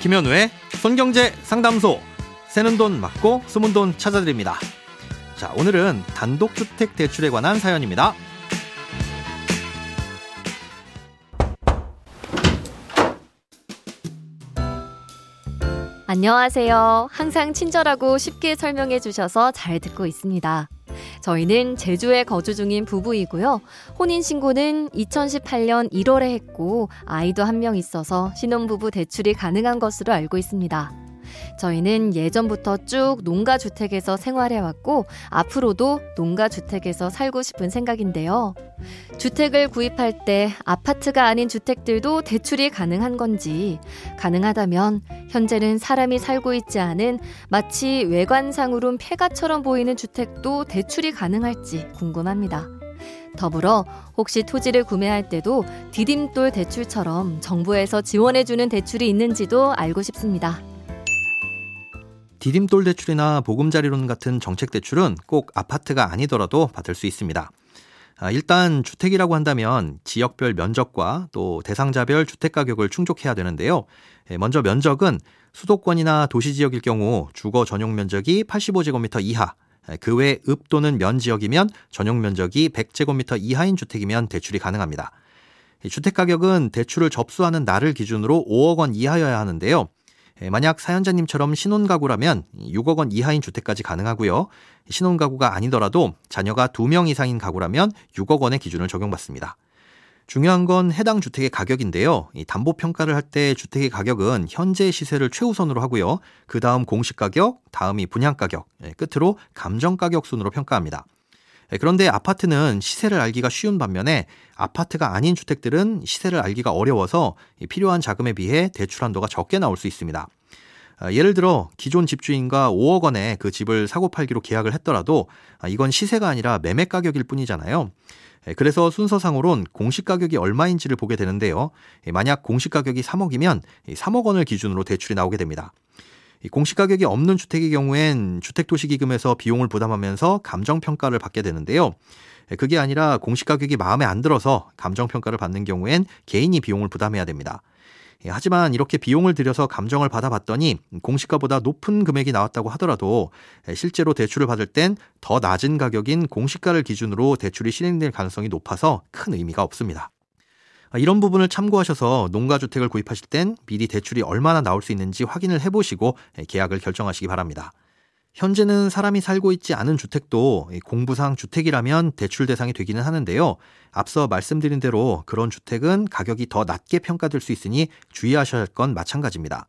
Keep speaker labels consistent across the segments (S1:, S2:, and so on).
S1: 김현우의 손경제 상담소. 새는 돈 맞고 숨은 돈 찾아드립니다. 자, 오늘은 단독주택 대출에 관한 사연입니다.
S2: 안녕하세요. 항상 친절하고 쉽게 설명해 주셔서 잘 듣고 있습니다. 저희는 제주에 거주 중인 부부이고요. 혼인신고는 2018년 1월에 했고, 아이도 한 명 있어서 신혼부부 대출이 가능한 것으로 알고 있습니다. 저희는 예전부터 쭉 농가주택에서 생활해왔고, 앞으로도 농가주택에서 살고 싶은 생각인데요. 주택을 구입할 때 아파트가 아닌 주택들도 대출이 가능한 건지, 가능하다면 현재는 사람이 살고 있지 않은 마치 외관상으론 폐가처럼 보이는 주택도 대출이 가능할지 궁금합니다. 더불어 혹시 토지를 구매할 때도 디딤돌 대출처럼 정부에서 지원해주는 대출이 있는지도 알고 싶습니다.
S1: 디딤돌 대출이나 보금자리론 같은 정책 대출은 꼭 아파트가 아니더라도 받을 수 있습니다. 아, 일단 주택이라고 한다면 지역별 면적과 또 대상자별 주택 가격을 충족해야 되는데요. 예, 먼저 면적은 수도권이나 도시 지역일 경우 주거 전용 면적이 85제곱미터 이하, 예, 그외 읍 또는 면 지역이면 전용 면적이 100제곱미터 이하인 주택이면 대출이 가능합니다. 주택 가격은 대출을 접수하는 날을 기준으로 5억 원 이하여야 하는데요. 예, 만약 사연자님처럼 신혼가구라면 6억 원 이하인 주택까지 가능하고요. 신혼가구가 아니더라도 자녀가 2명 이상인 가구라면 6억 원의 기준을 적용받습니다. 중요한 건 해당 주택의 가격인데요. 담보 평가를 할 때 주택의 가격은 현재 시세를 최우선으로 하고요. 그 다음 공시 가격, 다음이 분양 가격, 예, 끝으로 감정 가격 순으로 평가합니다. 예, 그런데 아파트는 시세를 알기가 쉬운 반면에 아파트가 아닌 주택들은 시세를 알기가 어려워서 필요한 자금에 비해 대출 한도가 적게 나올 수 있습니다. 아, 예를 들어 기존 집주인과 5억 원에 그 집을 사고 팔기로 계약을 했더라도 아, 이건 시세가 아니라 매매 가격일 뿐이잖아요. 예, 그래서 순서상으론 공시 가격이 얼마인지를 보게 되는데요. 예, 만약 공시 가격이 3억이면 3억 원을 기준으로 대출이 나오게 됩니다. 공시 가격이 없는 주택의 경우엔 주택도시기금에서 비용을 부담하면서 감정평가를 받게 되는데요. 예, 그게 아니라 공시 가격이 마음에 안 들어서 감정평가를 받는 경우엔 개인이 비용을 부담해야 됩니다. 예, 하지만 이렇게 비용을 들여서 감정을 받아봤더니 공시가보다 높은 금액이 나왔다고 하더라도 예, 실제로 대출을 받을 땐 더 낮은 가격인 공시가를 기준으로 대출이 실행될 가능성이 높아서 큰 의미가 없습니다. 아, 이런 부분을 참고하셔서 농가주택을 구입하실 땐 미리 대출이 얼마나 나올 수 있는지 확인을 해보시고 예, 계약을 결정하시기 바랍니다. 현재는 사람이 살고 있지 않은 주택도 공부상 주택이라면 대출 대상이 되기는 하는데요. 앞서 말씀드린 대로 그런 주택은 가격이 더 낮게 평가될 수 있으니 주의하셔야 할 건 마찬가지입니다.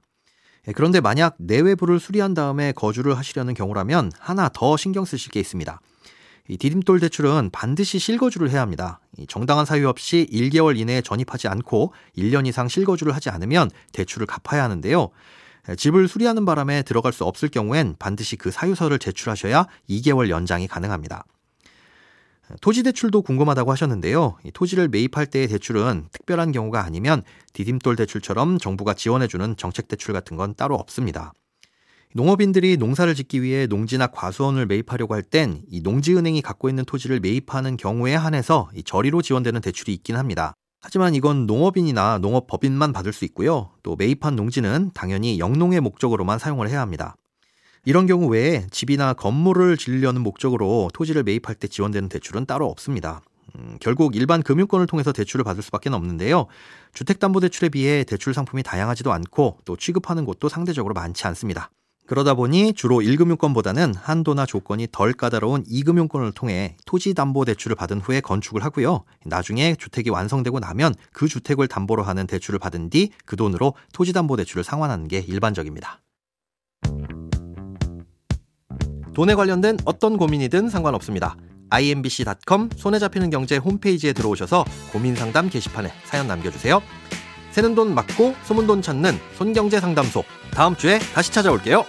S1: 예, 그런데 만약 내외부를 수리한 다음에 거주를 하시려는 경우라면 하나 더 신경 쓰실 게 있습니다. 이 디딤돌 대출은 반드시 실거주를 해야 합니다. 정당한 사유 없이 1개월 이내에 전입하지 않고 1년 이상 실거주를 하지 않으면 대출을 갚아야 하는데요. 집을 수리하는 바람에 들어갈 수 없을 경우엔 반드시 그 사유서를 제출하셔야 2개월 연장이 가능합니다. 토지 대출도 궁금하다고 하셨는데요. 토지를 매입할 때의 대출은 특별한 경우가 아니면 디딤돌 대출처럼 정부가 지원해주는 정책 대출 같은 건 따로 없습니다. 농업인들이 농사를 짓기 위해 농지나 과수원을 매입하려고 할 땐 이 농지은행이 갖고 있는 토지를 매입하는 경우에 한해서 이 저리로 지원되는 대출이 있긴 합니다. 하지만 이건 농업인이나 농업법인만 받을 수 있고요. 또 매입한 농지는 당연히 영농의 목적으로만 사용을 해야 합니다. 이런 경우 외에 집이나 건물을 지으려는 목적으로 토지를 매입할 때 지원되는 대출은 따로 없습니다. 음, 결국 일반 금융권을 통해서 대출을 받을 수밖에 없는데요. 주택담보대출에 비해 대출 상품이 다양하지도 않고 또 취급하는 곳도 상대적으로 많지 않습니다. 그러다 보니 주로 1금융권보다는 한도나 조건이 덜 까다로운 2금융권을 통해 토지담보대출을 받은 후에 건축을 하고요. 나중에 주택이 완성되고 나면 그 주택을 담보로 하는 대출을 받은 뒤 그 돈으로 토지담보대출을 상환하는 게 일반적입니다. 돈에 관련된 어떤 고민이든 상관없습니다. imbc.com 손에 잡히는 경제 홈페이지에 들어오셔서 고민 상담 게시판에 사연 남겨주세요. 새는 돈 맞고 소문 돈 찾는 손경제 상담소. 다음 주에 다시 찾아올게요.